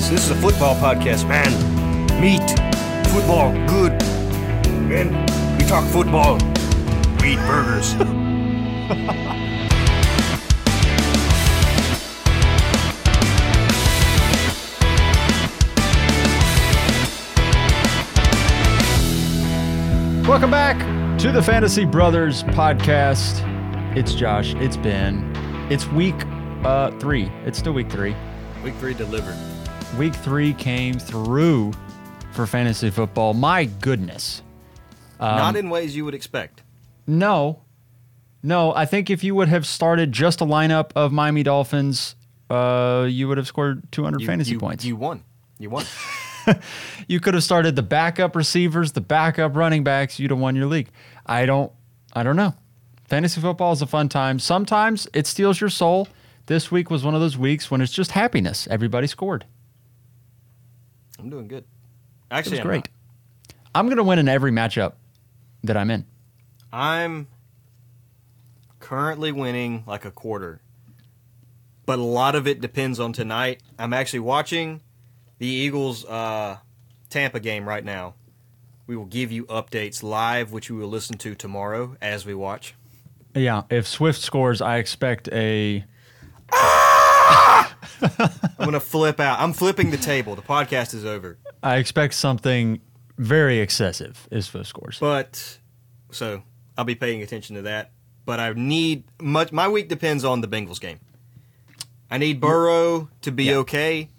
is this is a football podcast, man. Meat, football, good. Man, we talk football. We eat burgers. Welcome back to the Fantasy Brothers podcast. It's Josh. It's Ben. It's week uh, three. It's still week three. Week three delivered. Week three came through for fantasy football. My goodness. Not in ways you would expect. No, no. I think if you would have started just a lineup of Miami Dolphins, uh, you would have scored 200 You, fantasy you, points. You won. You won. you could have started the backup receivers, the backup running backs. You'd have won your league. I don't. I don't know. Fantasy football is a fun time. Sometimes it steals your soul. This week was one of those weeks when it's just happiness. Everybody scored. I'm doing good. Actually, I'm great. not. I'm gonna win in every matchup that I'm in. I'm currently winning like a quarter, but a lot of it depends on tonight. I'm actually watching the Eagles uh, Tampa game right now. We will give you updates live, which we will listen to tomorrow as we watch. Yeah, if Swift scores, I expect a. I'm gonna flip out. I'm flipping the table. The podcast is over. I expect something very excessive if Swift scores. But so I'll be paying attention to that. But I need much. My week depends on the Bengals game. I need Burrow to be Yeah. okay,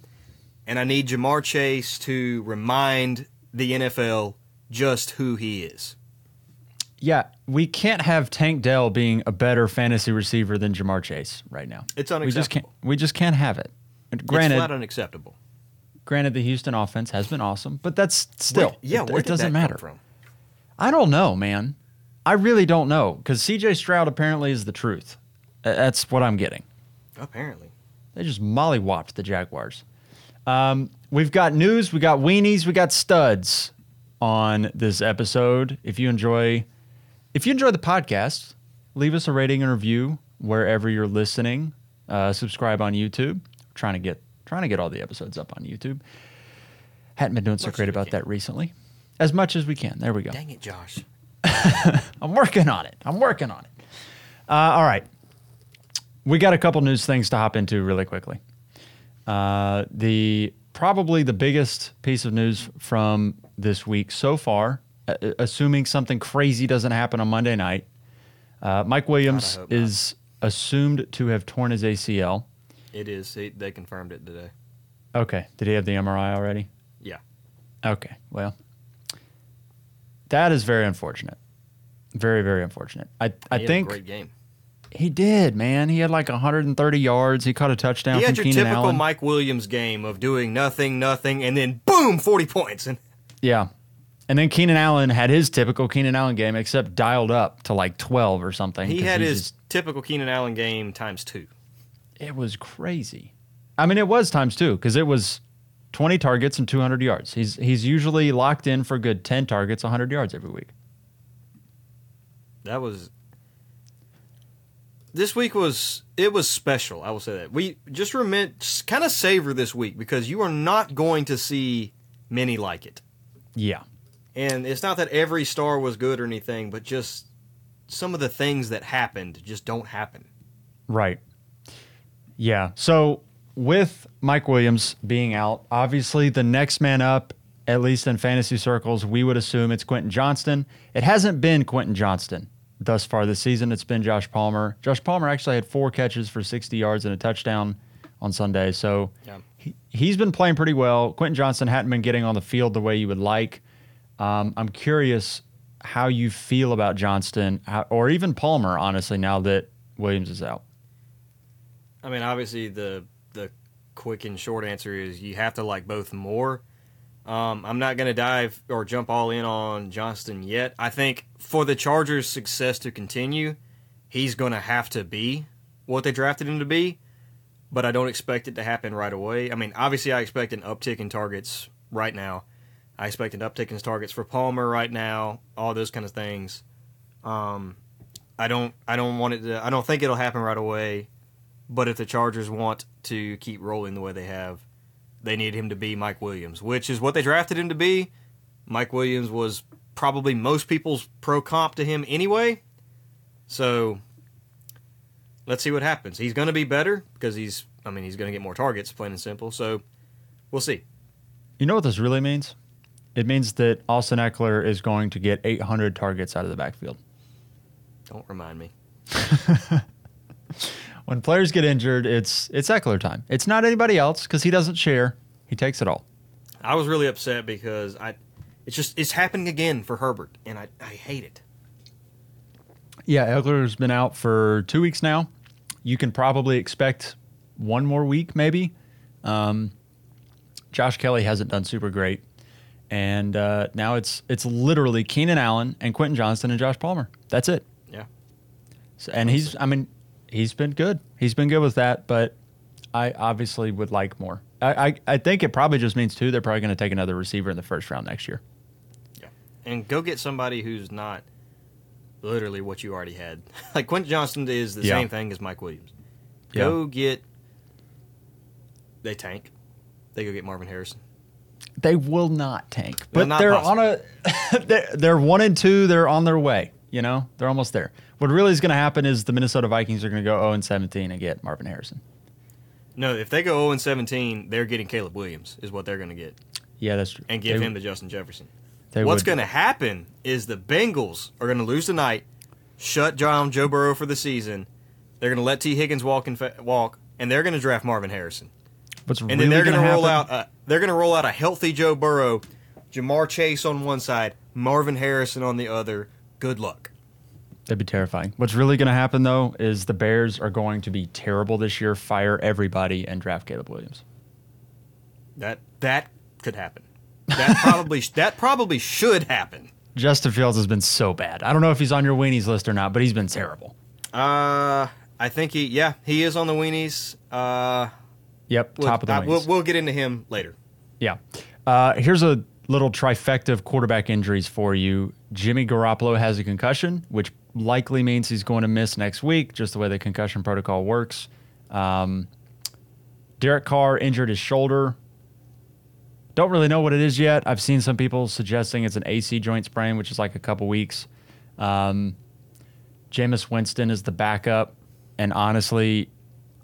and I need Ja'Marr Chase to remind the NFL just who he is. Yeah, we can't have Tank Dell being a better fantasy receiver than Ja'Marr Chase right now. It's We just can't. unacceptable. We just can't have it. And it's Granted, flat unacceptable. granted, the Houston offense has been awesome, but that's still. Where- yeah, it, where it doesn't matter. from? I don't know, man. I really don't know because C.J. Stroud apparently is the truth. That's what I'm getting. Apparently, They just mollywopped the Jaguars. Um, we've got news, we got weenies, we got studs on this episode. If you enjoy, if you enjoy the podcast, leave us a rating and review wherever you're listening. Uh, subscribe on YouTube. trying to get trying to get all the episodes up on YouTube. Hadn't been doing so great about that recently. As much as we can. There we go. dang it, Josh. I'm working on it. I'm working on it. Uh, all right. We got a couple news things to hop into really quickly. Uh, the probably the biggest piece of news from this week so far, assuming something crazy doesn't happen on Monday night, uh, Mike Williams not. is assumed to have torn his ACL. It is. He, they confirmed it today. Okay. Did he have the MRI already? Yeah. Okay. Well, that is very unfortunate. Very, very unfortunate. I, I He had a think great game. He did, man. He had like 130 yards. He caught a touchdown He from had your Keenan typical Allen. Mike Williams game of doing nothing, nothing, and then boom, forty points. And yeah. And then Keenan Allen had his typical Keenan Allen game, except dialed up to like 12 or something. He had his just- typical Keenan Allen game times two. it was crazy. I mean, it was times two because it was 20 targets and 200 yards. He's he's usually locked in for a good 10 targets, 100 yards every week. That was this week was it was special. I will say that we just remember kind of savor this week because you are not going to see many like it. Yeah. And it's not that every star was good or anything, but just some of the things that happened just don't happen. Right. Yeah. So with Mike Williams being out, obviously the next man up, at least in fantasy circles, we would assume it's Quentin Johnston. It hasn't been Quentin Johnston thus far this season. It's been Josh Palmer. Josh Palmer actually had four catches for 60 yards and a touchdown on Sunday. So Yeah. he, he's been playing pretty well. Quentin Johnston hadn't been getting on the field the way you would like. Um, I'm curious how you feel about Johnston or even Palmer, honestly, now that Williams is out. I mean, obviously the the quick and short answer is you have to like both more. Um, I'm not going to dive or jump all in on Johnston yet. I think for the Chargers' success to continue, he's going to have to be what they drafted him to be. But I don't expect it to happen right away. I mean, obviously, I expect an uptick in targets right now. I expect an uptick in his targets for Palmer right now. All those kind of things. Um, I don't. I don't want it to. I don't think it'll happen right away. But if the Chargers want to keep rolling the way they have, they need him to be Mike Williams, which is what they drafted him to be. Mike Williams was probably most people's pro comp to him anyway. So let's see what happens. He's going to be better because he's, I mean, he's going to get more targets, plain and simple. So we'll see. You know what this really means? It means that Austin Ekeler is going to get 800 targets out of the backfield. Don't remind me. when players get injured, it's it's Ekeler time. It's not anybody else because he doesn't share. He takes it all. I was really upset because I, it's just it's happening again for Herbert, and I, I hate it. Yeah, Ekeler's been out for two weeks now. You can probably expect one more week, maybe. Um, Josh Kelley hasn't done super great, and uh, now it's it's literally Keenan Allen and Quentin Johnston and Josh Palmer. That's it. Yeah. So, and he's, I mean, he's been good. He's been good with that, but I obviously would like more. I, I, I think it probably just means too. They're probably going to take another receiver in the first round next year. Yeah, and go get somebody who's not literally what you already had. like Quentin Johnston is the Yeah. same thing as Mike Williams. Go get. They tank. They go get Marvin Harrison. They will not tank, but not they're possible. on a they're, they're one and two. They're on their way. You know, they're almost there. What really is going to happen is the Minnesota Vikings are going to go 0 and 17 and get Marvin Harrison. No, if they go 0 and 17, they're getting Caleb Williams, is what they're going to get, Yeah, that's true. and give They- him to Justin Jefferson. What's going to happen is the Bengals are going to lose tonight, shut down Joe Burrow for the season. They're going to let Tee Higgins walk and fa- walk, and they're going to draft Marvin Harrison. What's And really then they're going to to roll out. A, they're going to roll out a healthy Joe Burrow, Ja'Marr Chase on one side, Marvin Harrison on the other. Good luck. That'd be terrifying. What's really going to happen though is the Bears are going to be terrible this year. Fire everybody and draft Caleb Williams. That that could happen. That probably that probably should happen. Justin Fields has been so bad. I don't know if he's on your weenies list or not, but he's been terrible. Uh, I think he yeah he is on the weenies. Uh, Yep, top of the weenies. we'll, we'll get into him later. Yeah. Uh, here's a little trifecta of quarterback injuries for you. Jimmy Garoppolo has a concussion, which likely means he's going to miss next week, just the way the concussion protocol works. Um, Derek Carr injured his shoulder. Don't really know what it is yet. I've seen some people suggesting it's an AC joint sprain, which is like a couple weeks. Um, Jameis Winston is the backup. And honestly,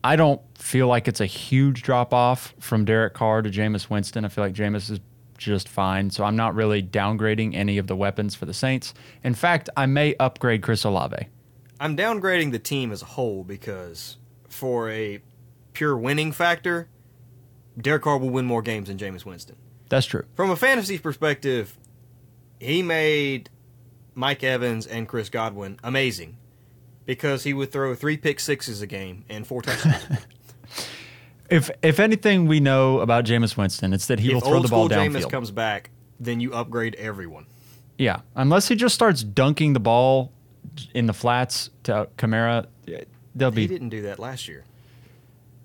I don't feel like it's a huge drop off from Derek Carr to Jameis Winston. I feel like Jameis is just fine. So I'm not really downgrading any of the weapons for the Saints. In fact, I may upgrade Chris Olave. I'm downgrading the team as a whole because for a pure winning factor, Derek Carr will win more games than Jameis Winston. That's true. From a fantasy perspective, he made Mike Evans and Chris Godwin amazing because he would throw three pick sixes a game and four touchdowns. If if anything we know about Jameis Winston, it's that he will throw the ball downfield. school Jameis comes back, then you upgrade everyone. yeah, unless he just starts dunking the ball in the flats to Kamara, they'll be. He didn't do that last year.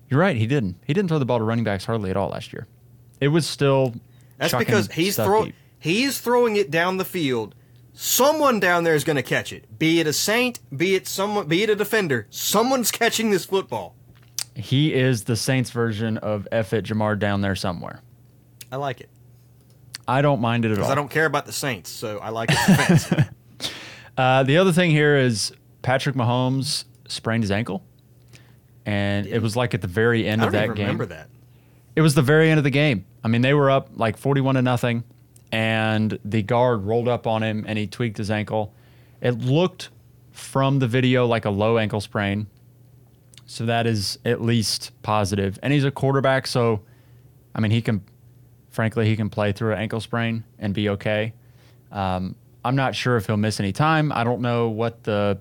You're right. He didn't. He didn't throw the ball to running backs hardly at all last year. It was still. That's because he's throwing he's throwing it down the field. Someone down there is going to catch it. Be it a saint, be it someone, be it a defender. Someone's catching this football. He is the Saints version of F it Ja'Marr down there somewhere. I like it I don't mind it at all. I don't care about the Saints, so I like it. Uh, the other thing here is Patrick Mahomes sprained his ankle, and it was like at the very end I of that even game. remember that. It was the very end of the game. I mean, they were up like forty-one to nothing, and the guard rolled up on him and he tweaked his ankle. It looked from the video like a low ankle sprain, so that is at least positive. And he's a quarterback, so I mean, he can, frankly, he can play through an ankle sprain and be okay. Um, I'm not sure if he'll miss any time. I don't know what the,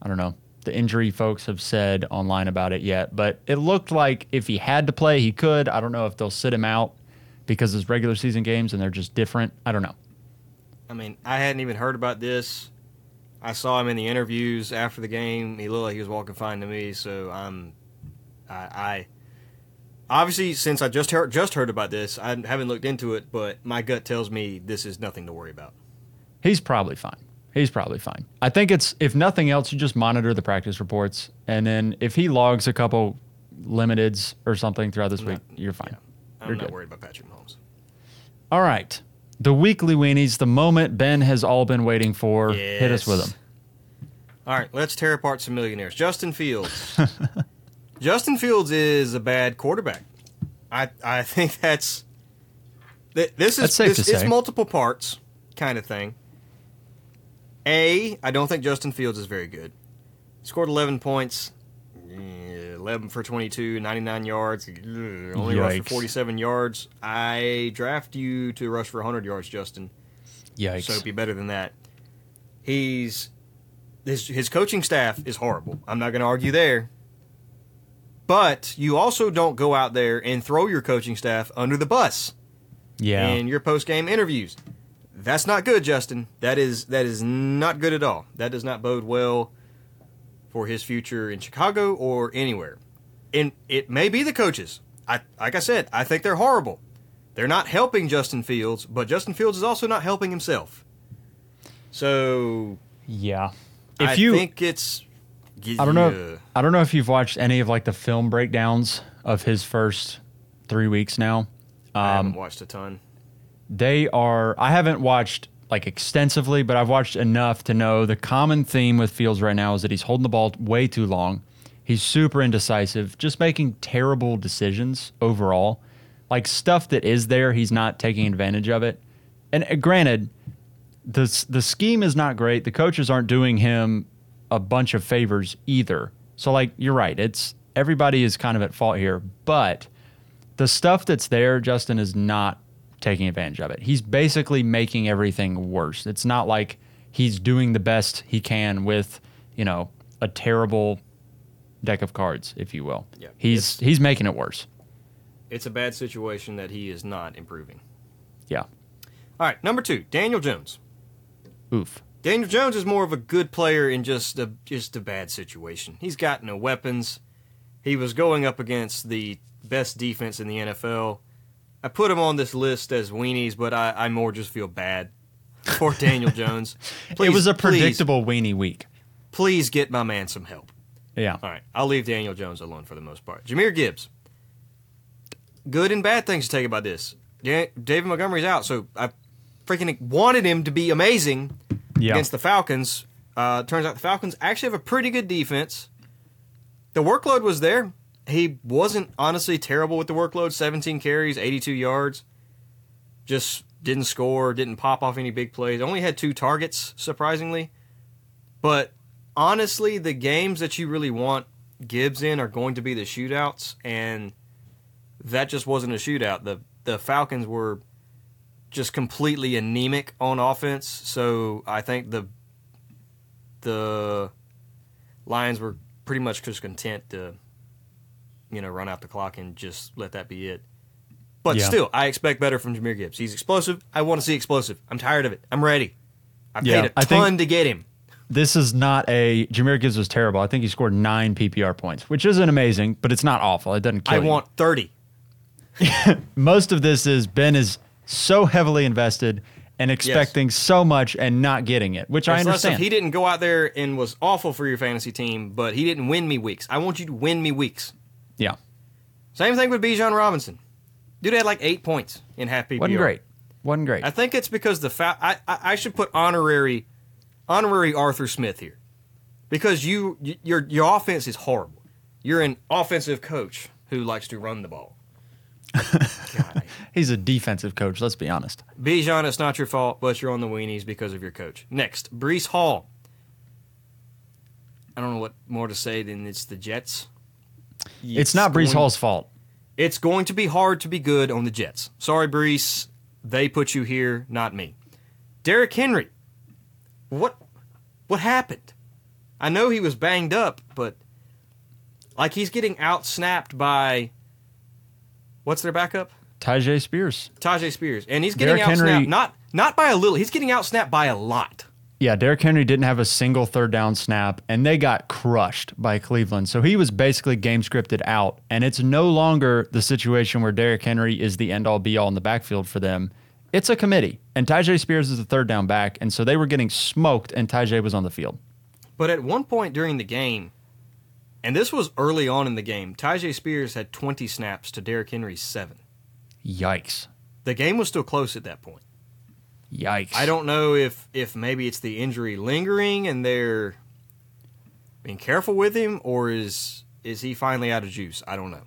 I don't know, the injury folks have said online about it yet, but it looked like if he had to play, he could. I don't know if they'll sit him out because it's regular season games and they're just different. I don't know. I mean, I hadn't even heard about this. I saw him in the interviews after the game. He looked like he was walking fine to me. So I'm, I, I obviously since I just heard just heard about this, I haven't looked into it, but my gut tells me this is nothing to worry about. He's probably fine. He's probably fine. I think it's if nothing else, you just monitor the practice reports, and then if he logs a couple limiteds or something throughout this week, you're fine. I'm You're not good. worried about Patrick Mahomes. All right. The weekly weenies, the moment Ben has all been waiting for. Hit us with them. All right, let's tear apart some millionaires. Justin Fields. Justin Fields is a bad quarterback. I I think that's th- this is That's this, it's multiple parts kind of thing. A, I don't think Justin Fields is very good. Scored 11 points, 11 for 22, 99 yards, only rushed for 47 yards. I draft you to rush for 100 yards, Justin. Yikes. So be better than that. He's his his coaching staff is horrible. I'm not going to argue there. But you also don't go out there and throw your coaching staff under the bus yeah. in your post game interviews. That's not good, Justin. That is that is not good at all. That does not bode well for his future in Chicago or anywhere. And it may be the coaches. I like I said, I think they're horrible. They're not helping Justin Fields, but Justin Fields is also not helping himself. So yeah. If I you think it's I don't know. I don't know if you've watched any of like the film breakdowns of his first three weeks now. I Um, haven't watched a ton. they are. I haven't watched like extensively, but I've watched enough to know the common theme with Fields right now is that he's holding the ball way too long. He's super indecisive, just making terrible decisions overall. Like stuff that is there, he's not taking advantage of it. And uh, granted, the the scheme is not great. The coaches aren't doing him a bunch of favors either. So like you're right, it's everybody is kind of at fault here, but the stuff that's there, Justin is not taking advantage of it. He's basically making everything worse. It's not like he's doing the best he can with, you know, a terrible deck of cards, if you will. Yeah, He's he's making it worse. It's a bad situation that he is not improving. Yeah. All right, number two, Daniel Jones. Oof. Daniel Jones is more of a good player in just a just a bad situation. He's got no weapons. He was going up against the best defense in the NFL. I put him on this list as weenies, but I, I more just feel bad for Daniel Jones. it was a please- predictable weenie week. Please get my man some help. Yeah. All right, I'll leave Daniel Jones alone for the most part. Jahmyr Gibbs. Good and bad things to take about this. Da- David Montgomery's out, so I freaking wanted him to be amazing Yeah. against the Falcons. Uh, turns out the Falcons actually have a pretty good defense. The workload was there. He wasn't honestly terrible with the workload 17 carries, 82 yards. Just didn't score, didn't pop off any big plays. Only had two targets, surprisingly. But honestly, the games that you really want Gibbs in are going to be the shootouts, and that just wasn't a shootout. The the Falcons were just completely anemic on offense, so I think the the Lions were pretty much just content to you know run out the clock and just let that be it. But Yeah. still, I expect better from Jahmyr Gibbs. He's explosive. I want to see explosive. I'm tired of it. I'm ready. I paid Yeah, a I think- ton to get him. This is not a Jahmyr Gibbs was terrible. I think he scored nine PPR points, which isn't amazing, but it's not awful. It doesn't kill I you. want 30. most of this is Ben is so heavily invested and expecting so much and not getting it, which I It's of understand. He didn't go out there and was awful for your fantasy team, but he didn't win me weeks. I want you to win me weeks. Yeah, Same thing with Bijan Robinson. Dude had like eight points in half PPR. wasn't great. Wasn't great. I think it's because the fa- I, I I should put honorary honorary Arthur Smith here because you your your offense is horrible. You're an offensive coach who likes to run the ball. God, He's a defensive coach. Let's be honest. Bijan, it's not your fault, but you're on the weenies because of your coach. Next, Breece Hall. I don't know what more to say than it's the Jets. It's, not Breece Hall's fault. It's going to be hard to be good on the Jets. Sorry, Breece. They put you here, not me. Derrick Henry. What what happened? I know he was banged up, but like he's getting out snapped by what's their backup? Tyjae Spears. Tyjae Spears. And he's getting Derrick out snapped Henry- not not by a little, he's getting out snapped by a lot. Yeah, Derrick Henry didn't have a single third down snap, and they got crushed by Cleveland. So he was basically game scripted out, and it's no longer the situation where Derrick Henry is the end all be all in the backfield for them. It's a committee, and Tyjae Spears is the third down back, and so they were getting smoked, and Tyjae was on the field. But at one point during the game, and this was early on in the game, Tyjae Spears had 20 snaps to Derrick Henry's 7. Yikes. The game was still close at that point. Yikes. I don't know if if maybe it's the injury lingering and they're being careful with him, or is is he finally out of juice? I don't know.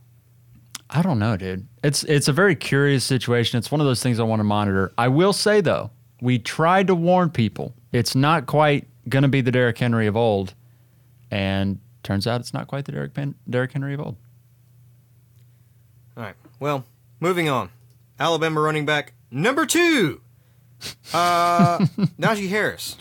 I don't know, dude. It's it's a very curious situation. It's one of those things I want to monitor. I will say though, we tried to warn people. It's not quite going to be the Derrick Henry of old, and turns out it's not quite the Derrick Pen- Derrick Henry of old. All right. Well, moving on. Alabama running back number two, uh, Najee Harris.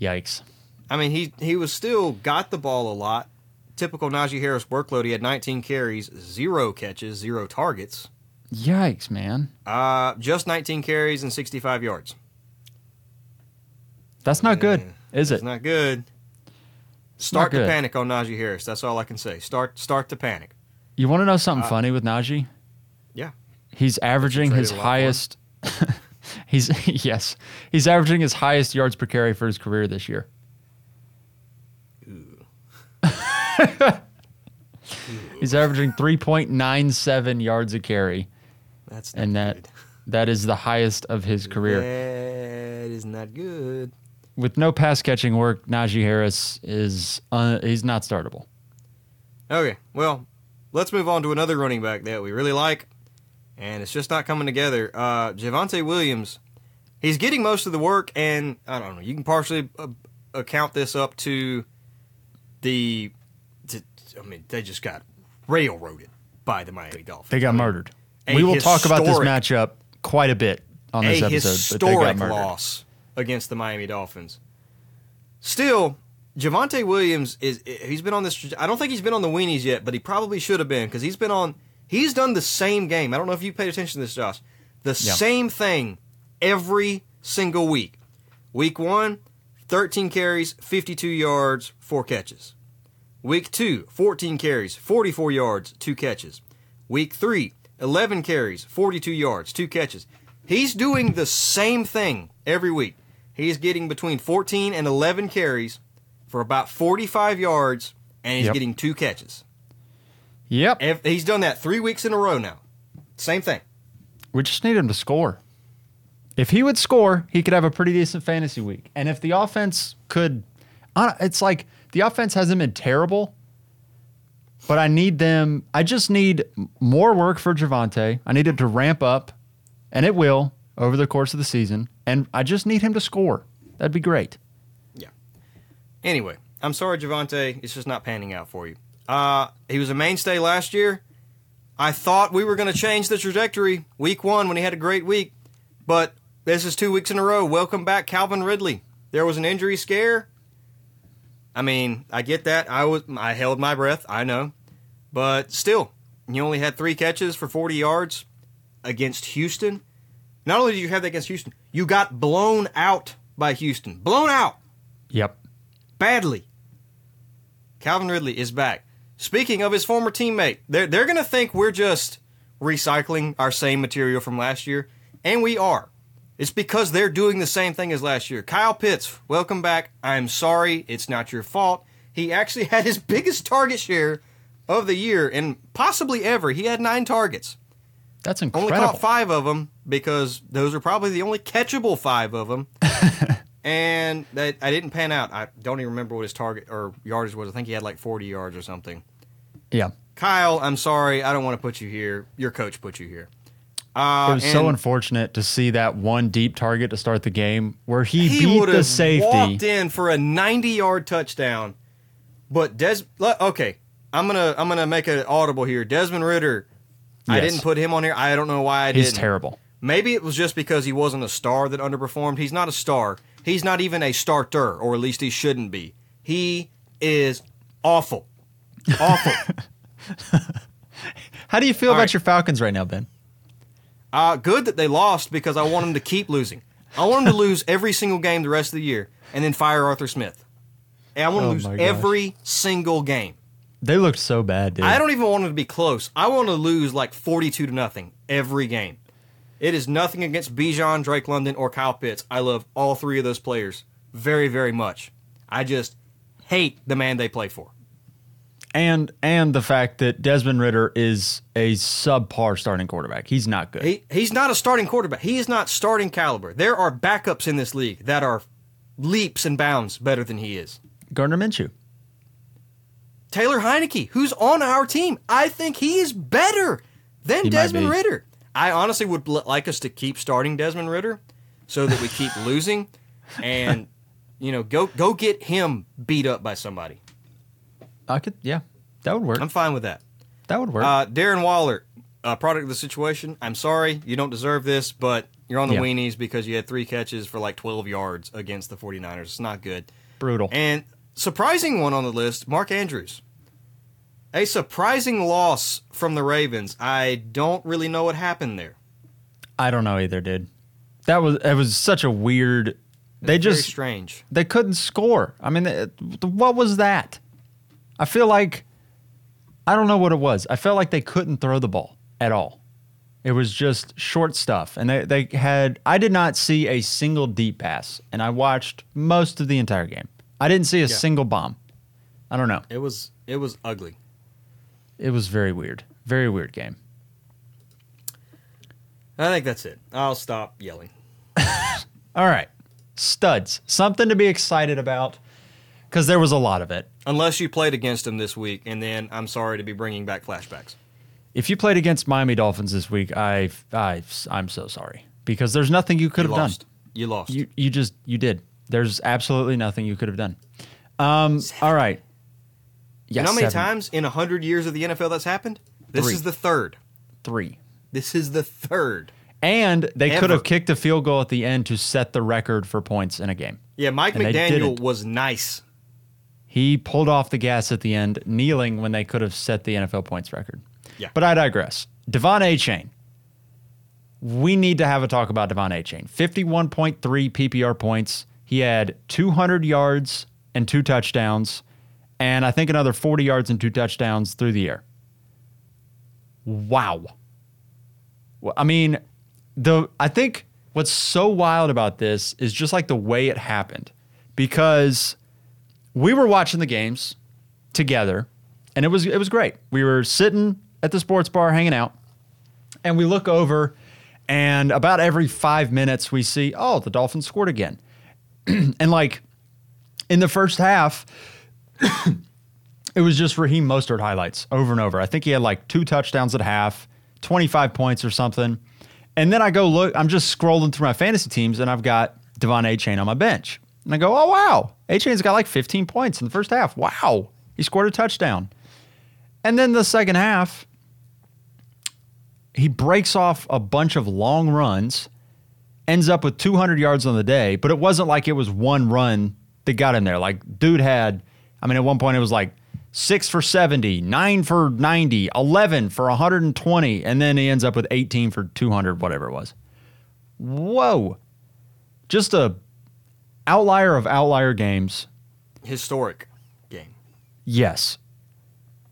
Yikes. I mean, he he was still got the ball a lot. Typical Najee Harris workload. He had 19 carries, zero catches, zero targets. Yikes, man. Uh, just 19 carries and 65 yards. That's not good, is It's it? not good. Start to good. panic on Najee Harris. That's all I can say. Start start to panic. You want to know something funny with Najee? Yeah. He's averaging his a lot for him? highest. he's yes, he's averaging his highest yards per carry for his career this year. he's averaging 3.97 yards a carry, That's not and that good. that is the highest of his career. That is not good. With no pass catching work, Najee Harris is uh, he's not startable. Okay, well, let's move on to another running back that we really like, and it's just not coming together. Uh, Javonte Williams, he's getting most of the work, and I don't know. You can partially uh, account this up to the. To, I mean, they just got railroaded by the Miami Dolphins. They got murdered. a We will talk about this matchup quite a bit on this a episode, but they got historic loss against the Miami Dolphins. Still, Javonte Williams is he's been on this. I don't think he's been on the weenies yet, but he probably should have been because he's been on. He's done the same game. I don't know if you paid attention to this, Josh. The Yeah. same thing every single week. Week one, 13 carries, 52 yards, four catches. Week two, 14 carries, 44 yards, two catches. Week three, 11 carries, 42 yards, two catches. He's doing the same thing every week. He's getting between 14 and 11 carries for about 45 yards, and he's Yep. getting two catches. Yep. Ev- He's done that three weeks in a row now. Same thing. We just need him to score. If he would score, he could have a pretty decent fantasy week. And if the offense could, it's like the offense hasn't been terrible, but I need them. I just need more work for Javonte. I need it to ramp up, and it will over the course of the season. And I just need him to score. That'd be great. Yeah. Anyway, I'm sorry, Javonte. It's just not panning out for you. Uh, he was a mainstay last year. I thought we were going to change the trajectory week one when he had a great week, but this is two weeks in a row. Welcome back, Calvin Ridley. There was an injury scare. I mean, I get that. I was I held my breath. I know, but still, you only had three catches for 40 yards against Houston. Not only did you have that against Houston, you got blown out by Houston. Blown out Yep. badly. Calvin Ridley is back. Speaking of his former teammate, they're, they're going to think we're just recycling our same material from last year, and we are. It's because they're doing the same thing as last year. Kyle Pitts, welcome back. I'm sorry, it's not your fault. He actually had his biggest target share of the year and possibly ever. He had nine targets. That's incredible. Only caught five of them because those are probably the only catchable five of them. and that I didn't pan out. I don't even remember what his target or yardage was. I think he had like 40 yards or something. yeah. Kyle, I'm sorry. I don't want to put you here. Your coach put you here. Uh, It was so unfortunate to see that one deep target to start the game where he, he beat the safety. walked in for a 90 yard touchdown. But Des, okay, I'm gonna I'm gonna make an audible here. Desmond Ridder, I didn't put him on here. I don't know why I didn't. He's terrible. Maybe it was just because he wasn't a star that underperformed. He's not a star. He's not even a starter, or at least he shouldn't be. He is awful. Awful. How do you feel All about right. your Falcons right now, Ben? uh, good that they lost because I want them to keep losing. I want them to lose every single game the rest of the year and then fire Arthur Smith. And I want to Oh lose every single game. They looked so bad, dude. I don't even want them to be close. I want to lose like 42 to nothing every game. It is nothing against Bijan, Drake London, or Kyle Pitts. I love all three of those players very, very much. I just hate the man they play for. and and the fact that Desmond Ridder is a subpar starting quarterback. He's not good. He he's not a starting quarterback. He is not starting caliber. There are backups in this league that are leaps and bounds better than he is. Gardner Minshew. Taylor Heinicke, who's on our team, I think he is better than He Desmond be. Ridder. I honestly would like us to keep starting Desmond Ridder so that we keep losing and you know go go get him beat up by somebody. I could, yeah, that would work. I'm fine with that. that would work. Uh, Darren Waller, uh, product of the situation. I'm sorry, you don't deserve this, but you're on the Yeah. weenies because you had three catches for like 12 yards against the 49ers. It's not good. Brutal. And surprising one on the list, Mark Andrews. A surprising loss from the Ravens. I don't really know what happened there. I don't know either, dude. That was it was such a weird. They Very just strange. they couldn't score. I mean, it, what was that? I feel like I don't know what it was. I felt like they couldn't throw the ball at all. It was just short stuff, and they they had. I did not see a single deep pass, and I watched most of the entire game. I didn't see a single bomb. I don't know. It was it was ugly. It was very weird. Very weird game. I think that's it. I'll stop yelling. All right, studs. Something to be excited about because there was a lot of it. Unless you played against them this week, and then I'm sorry to be bringing back flashbacks. If you played against Miami Dolphins this week, I, I, I'm so sorry because there's nothing you could You have done. You lost. You, you just, you did. There's absolutely nothing you could have done. Um, all right. You Yes, know how many seven. times in hundred years of the NFL that's happened? This Three. is the third. Three. This is the third. And they could have kicked a field goal at the end to set the record for points in a game. Yeah, Mike And McDaniel was nice. He pulled off the gas at the end, kneeling when they could have set the NFL points record. Yeah. But I digress. Devon Achane. We need to have a talk about Devon Achane. 51.3 PPR points. He had 200 yards and two touchdowns, and I think another 40 yards and two touchdowns through the air. Wow. I mean, the I think what's so wild about this is just like the way it happened because we were watching the games together and it was it was great. We were sitting at the sports bar hanging out and we look over and about every 5 minutes we see oh the Dolphins scored again. and like in the first half it was just Raheem Mostert highlights over and over. I think he had like two touchdowns at half, 25 points or something. And then I go look, I'm just scrolling through my fantasy teams and I've got Devon Achane on my bench. And I go, oh, wow. Achane's got like 15 points in the first half. Wow. He scored a touchdown. And then the second half, he breaks off a bunch of long runs, ends up with 200 yards on the day, but it wasn't like it was one run that got him there. Like, dude had, I mean, at one point it was like six for 70, nine for 90, 11 for 120, and then he ends up with 18 for 200, whatever it was. Whoa. Just a outlier of outlier games. Historic game. Yes.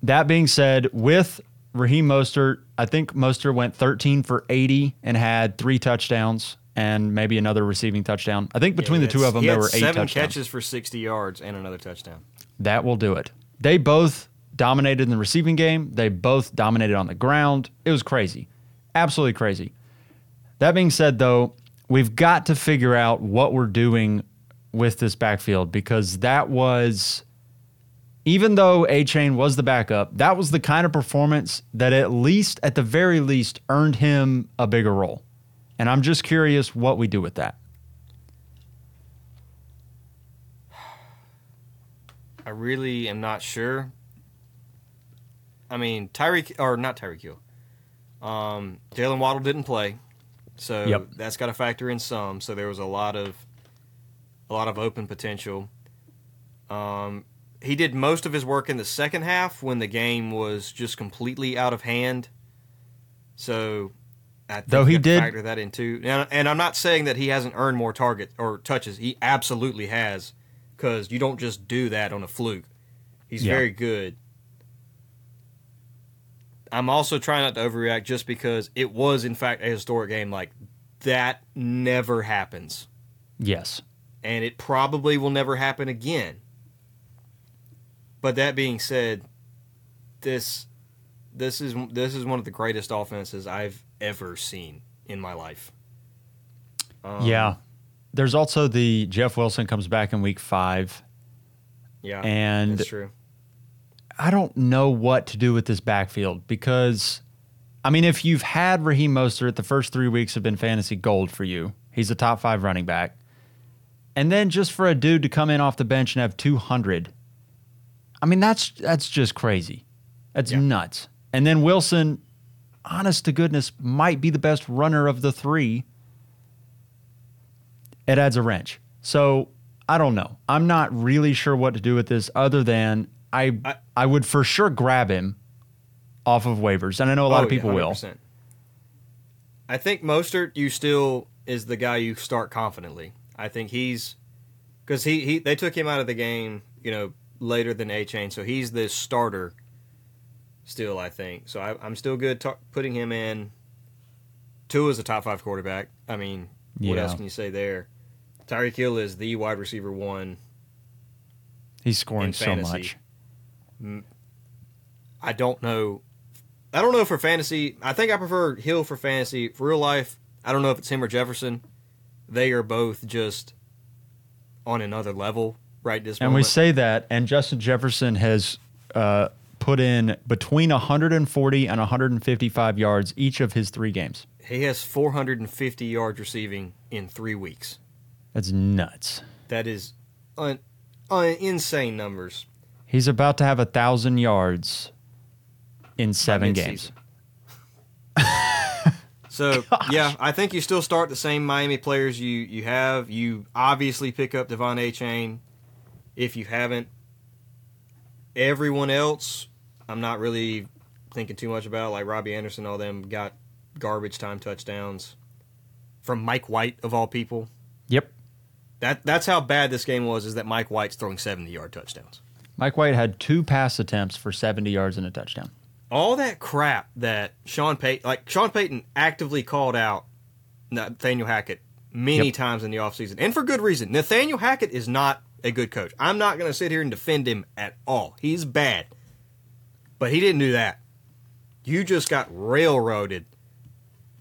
That being said, with Raheem Mostert, I think Mostert went 13 for 80 and had three touchdowns and maybe another receiving touchdown. I think between Yeah, the two of them, there were eight seven touchdowns. catches for 60 yards and another touchdown. That will do it. They both dominated in the receiving game. They both dominated on the ground. It was crazy. Absolutely crazy. That being said, though, we've got to figure out what we're doing with this backfield because that was, even though Achane was the backup, that was the kind of performance that at least, at the very least, earned him a bigger role. And I'm just curious what we do with that. I really am not sure. I mean, Tyreek or not Tyreek Hill. Um, Jaylen Waddle didn't play, so Yep. that's got to factor in some. So there was a lot of a lot of open potential. Um, he did most of his work in the second half when the game was just completely out of hand. So, I think Though he did- factor that in too. And, and I'm not saying that he hasn't earned more target or touches. He absolutely has, because you don't just do that on a fluke. He's Yeah. very good. I'm also trying not to overreact just because it was in fact a historic game. Like that never happens, Yes. and it probably will never happen again. But that being said, this this is this is one of the greatest offenses I've ever seen in my life. Um, yeah. There's also the Jeff Wilson comes back in week five. yeah, and- that's true. I don't know what to do with this backfield because, I mean, if you've had Raheem Mostert, the first three weeks have been fantasy gold for you. He's a top five running back. And then just for a dude to come in off the bench and have 200, I mean, that's that's just crazy. That's Yeah. nuts. And then Wilson, honest to goodness, might be the best runner of the three. It adds a wrench. So I don't know. I'm not really sure what to do with this other than I I, I- would for sure grab him off of waivers. And I know a lot Oh, of yeah, people will. 100%. I think Mostert, you still is the guy you start confidently. I think he's because he, he they took him out of the game, you know, later than Achane, so he's the starter still. I think so. I, I'm still good ta- putting him in. Two is a top five quarterback. I mean, what Yeah. else can you say there? Tyreek Hill is the wide receiver one. He's scoring so much. I don't know. I don't know for fantasy. I think I prefer Hill for fantasy. For real life, I don't know if it's him or Jefferson. They are both just on another level right this And we say that, and Justin Jefferson has uh, put in between 140 and 155 yards each of his three games. He has 450 yards receiving in three weeks. That's nuts. That is un, un, insane numbers. He's about to have a thousand yards in seven games. So yeah, I think you still start the same Miami players you you have. You obviously pick up Devon Achane. If you haven't, everyone else, I'm not really thinking too much about. Like Robbie Anderson, all them got garbage time touchdowns from Mike White of all people. Yep. That that's how bad this game was. Is that Mike White's throwing 70 yard touchdowns. Mike White had two pass attempts for 70 yards and a touchdown. all that crap that Sean Payton, like Sean Payton, actively called out Nathaniel Hackett many Yep. times in the offseason, and for good reason. Nathaniel Hackett is not a good coach. I'm not going to sit here and defend him at all. He's bad, but he didn't do that. You just got railroaded.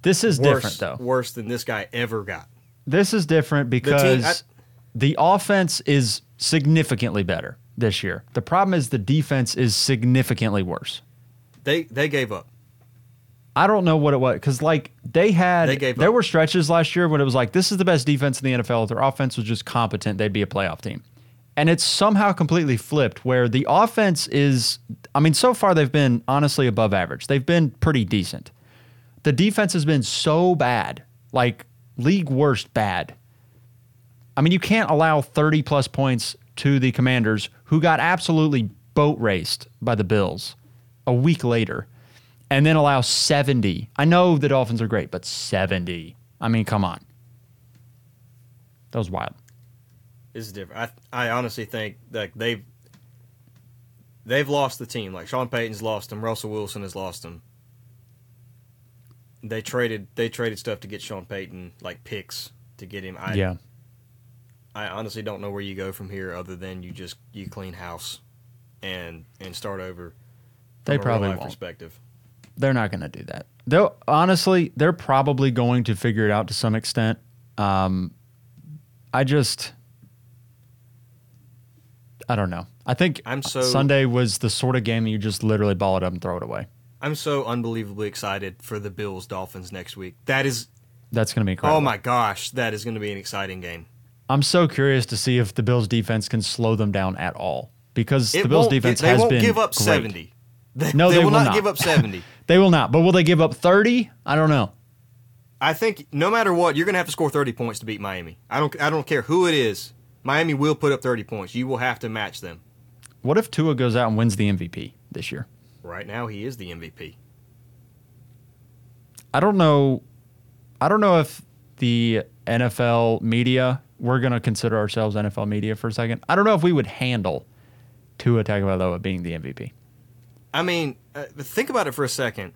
This is Worse, different, though. worse than this guy ever got. This is different because I- the offense is significantly better this year. The problem is the defense is significantly worse. They they gave up. I don't know what it was because like they had They gave there were stretches last year when it was like this is the best defense in the NFL. If their offense was just competent, they'd be a playoff team. And it's somehow completely flipped where the offense is I mean, so far they've been honestly above average. They've been pretty decent. The defense has been so bad, like league worst bad. I mean, you can't allow 30 plus points to the Commanders, who got absolutely boat raced by the Bills a week later, and then allow 70. I know the Dolphins are great, but 70. I mean, come on. That was wild. is different. I I honestly think that they've they've lost the team. Like Sean Payton's lost them, Russell Wilson has lost them. They traded they traded stuff to get Sean Payton, like picks to get him. I yeah. I honestly don't know where you go from here other than you just you clean house and and start over. They probably won't. perspective. They're not going to do that. They'll honestly, they're probably going to figure it out to some extent. Um, I just, I don't know. I think I'm so- Sunday was the sort of game that you just literally ball it up and throw it away. I'm so unbelievably excited for the Bills Dolphins next week. That is That's going to be incredible. oh my gosh, that is going to be an exciting game. I'm so curious to see if the Bills defense can slow them down at all because It the Bills defense they has won't been give up great. 70. They, No, they, they will will not, not. give up 70. They will not, but will they give up 30? I don't know. I think no matter what, you're going to have to score 30 points to beat Miami. I don't I don't care who it is. Miami will put up 30 points. You will have to match them. What if Tua goes out and wins the MVP this year? Right now he is the MVP. I don't know. I don't know if the NFL media, we're going to consider ourselves NFL media for a second. I don't know if we would handle Tua Tagovailoa being the MVP. I mean, uh, think about it for a second.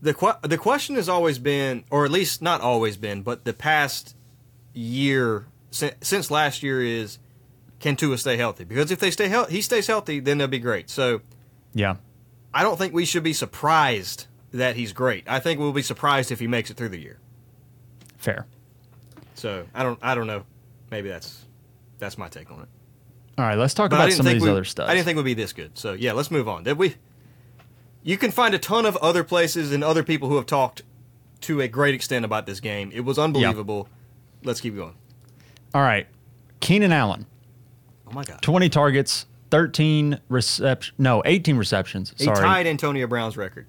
The que- the question has always been or at least not always been, but the past year since, since last year is can Tua stay healthy? Because if they stay healthy, he stays healthy, then they'll be great. So, Yeah. I don't think we should be surprised that he's great. I think we'll be surprised if he makes it through the year. Fair. So I don't I don't know. Maybe that's that's my take on it. All right, let's talk But about some of these we, other stuff. I didn't think it would be this good. So yeah, let's move on. Did we? You can find a ton of other places and other people who have talked to a great extent about this game. It was unbelievable. Let's keep going. All right, Keenan Allen, Oh my god. 20 targets, 13 reception, no, 18 receptions. He Sorry. tied Antonio Brown's record.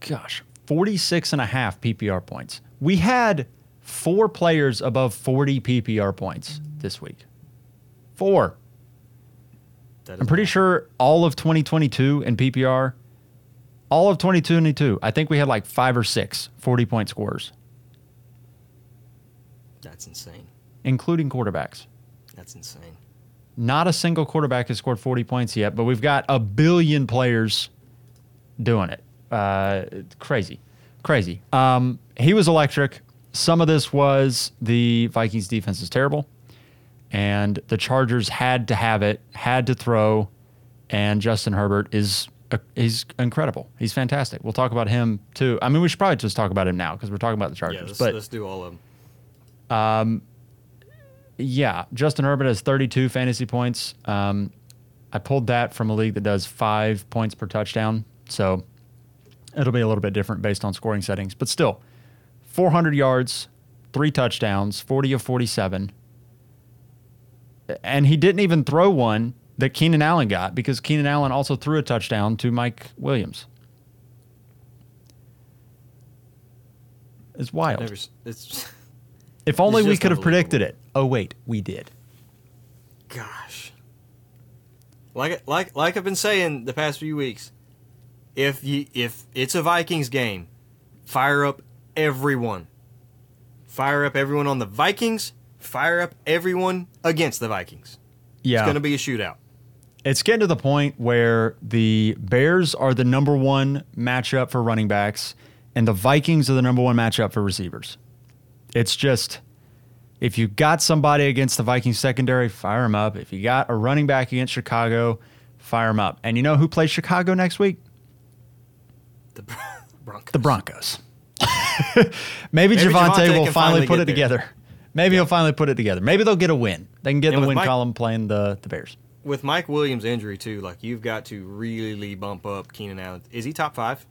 Gosh, 46 and a half PPR points. We had four players above 40 PPR points this week. Four. That is I'm pretty sure all of 2022 in PPR, all of 2022, I think we had like five or six 40 point scores, That's insane. including quarterbacks. That's insane. Not a single quarterback has scored 40 points yet, but we've got a billion players doing it. Uh, crazy. Crazy. Um, he was electric. Some of this was the Vikings defense is terrible, and the Chargers had to have it, had to throw, and Justin Herbert is uh, he's incredible. He's fantastic. We'll talk about him too. I mean, we should probably just talk about him now because we're talking about the Chargers. Yeah, let's, but let's do all of them. Yeah, Justin Herbert has 32 fantasy points. Um, I pulled that from a league that does five points per touchdown. So it'll be a little bit different based on scoring settings. But still, 400 yards, three touchdowns, 40 of 47. And he didn't even throw one that Keenan Allen got because Keenan Allen also threw a touchdown to Mike Williams. It's wild. Never, it's if only we could have predicted it. Oh, wait, we did. gosh. Like like like I've been saying the past few weeks, if you if it's a Vikings game, fire up everyone. Fire up everyone on the Vikings. Fire up everyone against the Vikings. Yeah. It's going to be a shootout. it's getting to the point where the Bears are the number one matchup for running backs, and the Vikings are the number one matchup for receivers. It's just if you got somebody against the Vikings secondary, fire them up. If you got a running back against Chicago, fire them up. And you know who plays Chicago next week? The Broncos. The Broncos. Maybe, Maybe Javonte will finally finally put it there. together. Maybe he'll finally put it together. Maybe they'll get a win. They can get And the win Mike- column playing the, the Bears. With Mike Williams' injury too, like you've got to really bump up Keenan Allen. Is he top five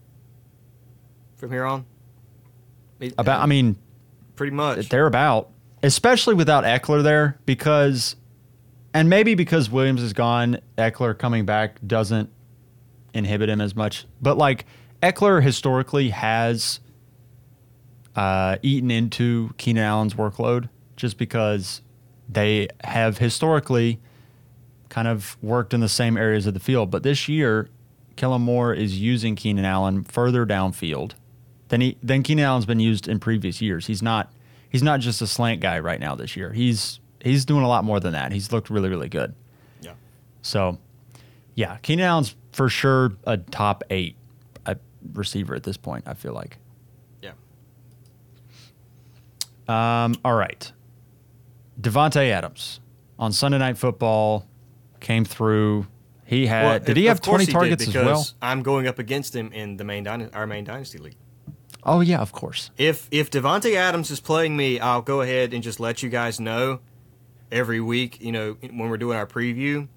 from here on? About, uh, I mean, pretty much. they're about, especially without Ekeler there, because, and maybe because Williams is gone, Ekeler coming back doesn't inhibit him as much. But like Ekeler historically has uh, eaten into Keenan Allen's workload just because they have historically kind of worked in the same areas of the field. But this year, Kellen Moore is using Keenan Allen further downfield than he than Keenan Allen's been used in previous years. He's not he's not just a slant guy right now this year. He's he's doing a lot more than that. He's looked really really good. yeah. So, yeah, Keenan Allen's for sure a top eight uh, receiver at this point. I feel like. Yeah. Um, all right, Davante Adams on Sunday Night Football came through. He had Well, did he have twenty did, targets as well? I'm going up against him in the main our main dynasty league. Oh yeah, of course. If if Davante Adams is playing me, I'll go ahead and just let you guys know every week. You know when we're doing our preview,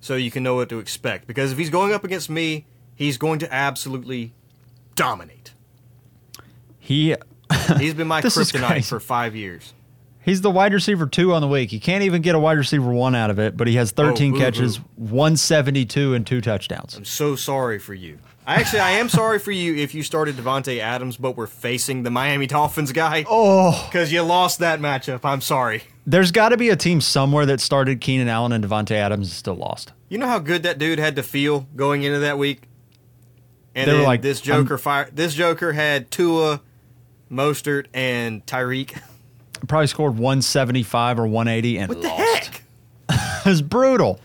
so you can know what to expect. Because if he's going up against me, he's going to absolutely dominate. He He's been my kryptonite for five years. He's the wide receiver two on the week. He can't even get a wide receiver one out of it, but he has 13 Oh, catches, 172, and two touchdowns. I'm so sorry for you. I actually I am sorry for you if you started Davante Adams, but we're facing the Miami Dolphins guy. Oh, Because you lost that matchup. I'm sorry. there's got to be a team somewhere that started Keenan Allen and Davante Adams and still lost. You know how good that dude had to feel going into that week? And They were like, this Joker fire this Joker had Tua, Mostert, and Tyreek. Probably scored 175 or 180 and What the lost. heck? it was brutal.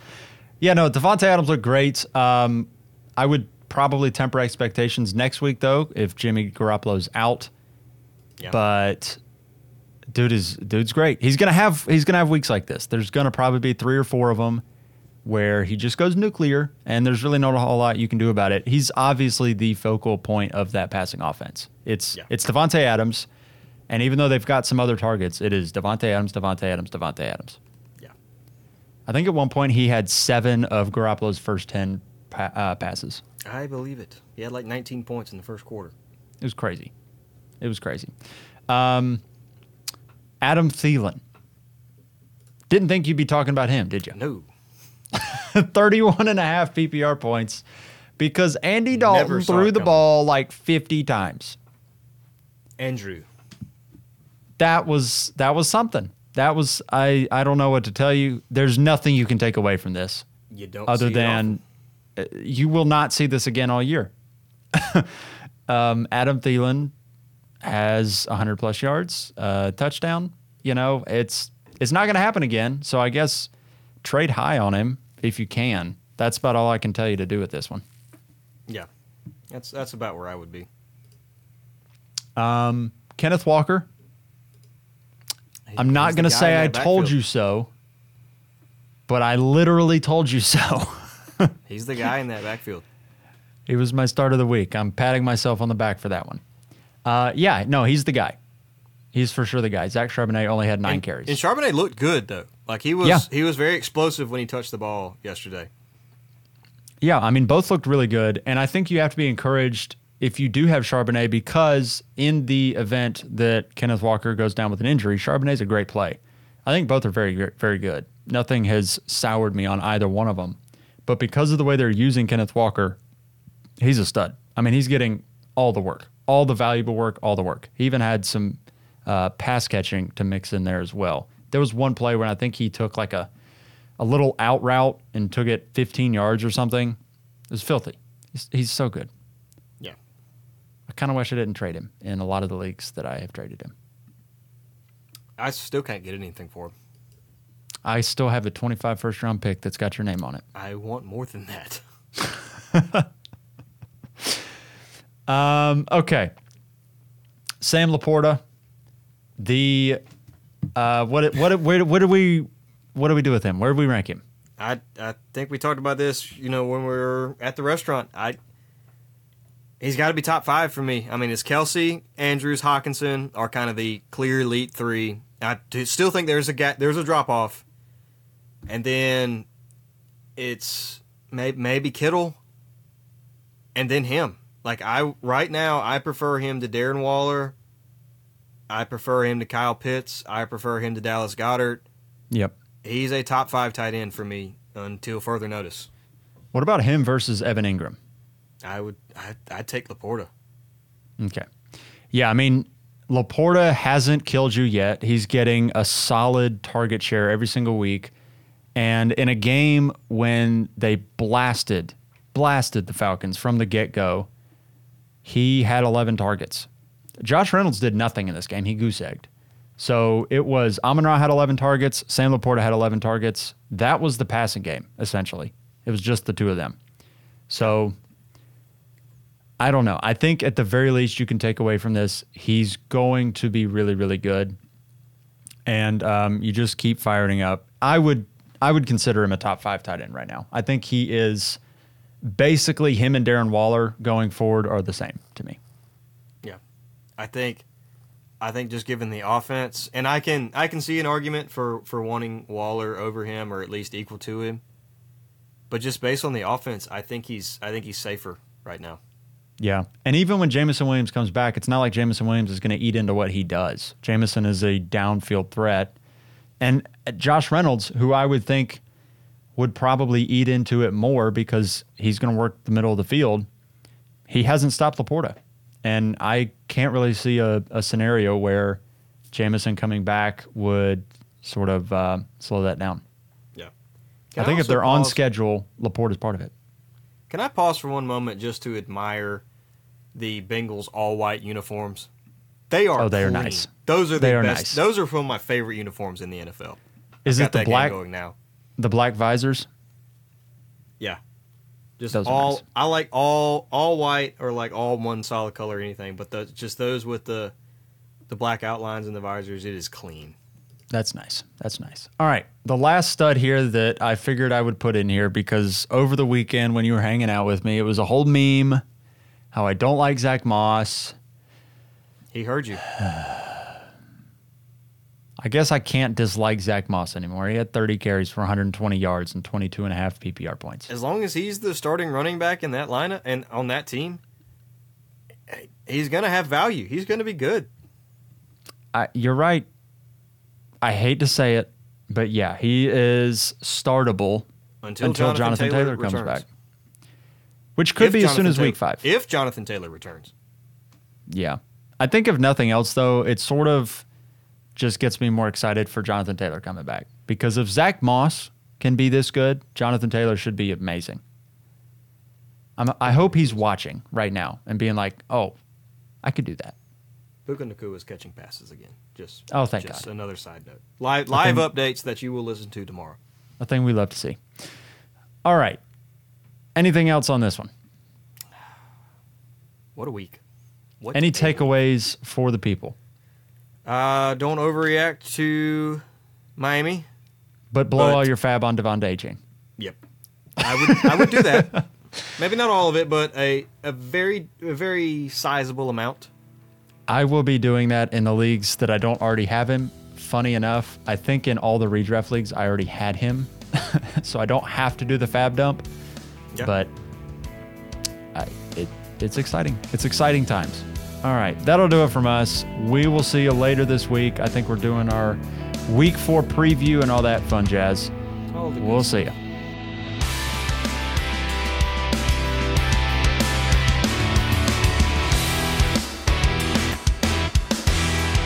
Yeah, no, Davante Adams looked great. Um, I would probably temper expectations next week though if Jimmy Garoppolo's out. Yeah. But dude is dude's great. He's gonna have he's gonna have weeks like this. There's gonna probably be three or four of them, where he just goes nuclear, and there's really not a whole lot you can do about it. He's obviously the focal point of that passing offense. It's Yeah. it's Davante Adams, and even though they've got some other targets, it is Davante Adams, Davante Adams, Davante Adams. Yeah. I think at one point he had seven of Garoppolo's first ten pa- uh, passes. I believe it. He had like 19 points in the first quarter. It was crazy. It was crazy. Um, Adam Thielen. Didn't think you'd be talking about him, did you? No. 31 and a half PPR points because Andy Dalton threw the coming. ball like 50 times. Andrew. That was that was something. That was I I don't know what to tell you. There's nothing you can take away from this You don't other than you will not see this again all year. um, Adam Thielen has 100 plus yards, uh, touchdown. You know, it's it's not going to happen again. So I guess trade high on him if you can. That's about all I can tell you to do with this one. Yeah. That's that's about where I would be. Um, Kenneth Walker. I'm not going to say I told backfield. you so, but I literally told you so. He's the guy in that backfield. He was my start of the week. I'm patting myself on the back for that one. Uh, yeah, no, he's the guy. He's for sure the guy. Zach Charbonnet only had nine and, carries. And Charbonnet looked good though. Like he was Yeah. he was very explosive when he touched the ball yesterday. yeah, I mean, both looked really good. And I think you have to be encouraged if you do have Charbonnet because in the event that Kenneth Walker goes down with an injury, Charbonnet's a great play. I think both are very, very good. Nothing has soured me on either one of them. But because of the way they're using Kenneth Walker, he's a stud. I mean, he's getting all the work, all the valuable work, all the work. He even had some uh, pass catching to mix in there as well. There was one play when I think he took like a, a little out route and took it 15 yards or something. It was filthy. He's, he's so good. Yeah. I kind of wish I didn't trade him in a lot of the leagues that I have traded him. I still can't get anything for him. I still have a 25 first round pick that's got your name on it. I want more than that. Um, okay. Sam LaPorta. The uh, what what where what do we what do we do with him? Where do we rank him? I I think we talked about this, you know, when we were at the restaurant. I he's got to be top five for me. I mean, it's Kelce, Andrews, Hockenson are kind of the clear elite three. I still think there's a gap, there's a drop off, and then it's may, maybe Kittle, and then him. Like I right now, I prefer him to Darren Waller. I prefer him to Kyle Pitts. I prefer him to Dallas Goedert. Yep. He's a top five tight end for me until further notice. What about him versus Evan Engram? I would I, I'd take LaPorta. Okay. Yeah, I mean, LaPorta hasn't killed you yet. He's getting a solid target share every single week. And in a game when they blasted, blasted the Falcons from the get go, he had 11 targets. Josh Reynolds did nothing in this game. He goose egged. So it was Amon Ra had 11 targets, Sam LaPorta had 11 targets. That was the passing game, essentially. It was just the two of them. So I don't know. I think at the very least you can take away from this, he's going to be really, really good, and um, you just keep firing up. I would, I would consider him a top five tight end right now. I think he is basically him and Darren Waller going forward are the same to me. Yeah, I think I think just given the offense, and I can I can see an argument for for wanting Waller over him or at least equal to him. But just based on the offense, I think he's I think he's safer right now. Yeah. And even when Jameson Williams comes back, it's not like Jameson Williams is going to eat into what he does. Jameson is a downfield threat. And Josh Reynolds, who I would think would probably eat into it more because he's going to work the middle of the field, he hasn't stopped LaPorta. And I can't really see a, a scenario where Jameson coming back would sort of uh, slow that down. Yeah. I think if they're on schedule. schedule, is part of it. Can I pause for one moment just to admire the Bengals all white uniforms? They are. Oh, they are nice. Those are the They are best. nice. Those are of my favorite uniforms in the NFL. Is I've it the black going now? the black visors? Yeah. Just Those all nice. I like all all white or like all one solid color or anything, but the, just those with the the black outlines and the visors, it is clean. That's nice. That's nice. All right. The last stud here that I figured I would put in here because over the weekend when you were hanging out with me, it was a whole meme how I don't like Zach Moss. He heard you. I guess I can't dislike Zach Moss anymore. He had 30 carries for 120 yards and 22 and a half PPR points. As long as he's the starting running back in that lineup and on that team, he's going to have value. He's going to be good. I, you're right. I hate to say it, but yeah, he is startable Until, until Jonathan, Jonathan, Taylor, returns. comes back, which could If be as soon Jonathan as week five. If Jonathan Taylor returns. Yeah. I think if nothing else, though, it sort of just gets me more excited for Jonathan Taylor coming back. Because if Zach Moss can be this good, Jonathan Taylor should be amazing. I'm, I hope he's watching right now and being like, oh, I could do that. Puka Nacua is catching passes again. Just Oh, thank just God. another side note. Live live think- updates that you will listen to tomorrow. A thing we love to see. All right. Anything else on this one? What a week. What Any takeaways for the people? Uh, don't overreact to Miami. But blow But- all your FAAB on Devon Achane. Yep. I would I would do that. Maybe not all of it, but a, a very a very sizable amount. I will be doing that in the leagues that I don't already have him. Funny enough, I think in all the redraft leagues I already had him, so I don't have to do the FAAB dump. Yeah. But I, it's exciting. It's exciting times. All right, that'll do it from us. We will see you later this week. I think we're doing our week four preview and all that fun jazz. We'll see you.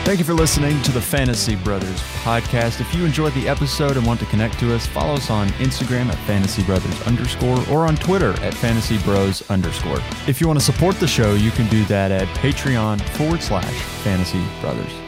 Thank you for listening to the Fantasy Brothers podcast. If you enjoyed the episode and want to connect to us, follow us on Instagram at Fantasy Brothers underscore or on Twitter at Fantasy Bros underscore. If you want to support the show, you can do that at Patreon forward slash Fantasy Brothers.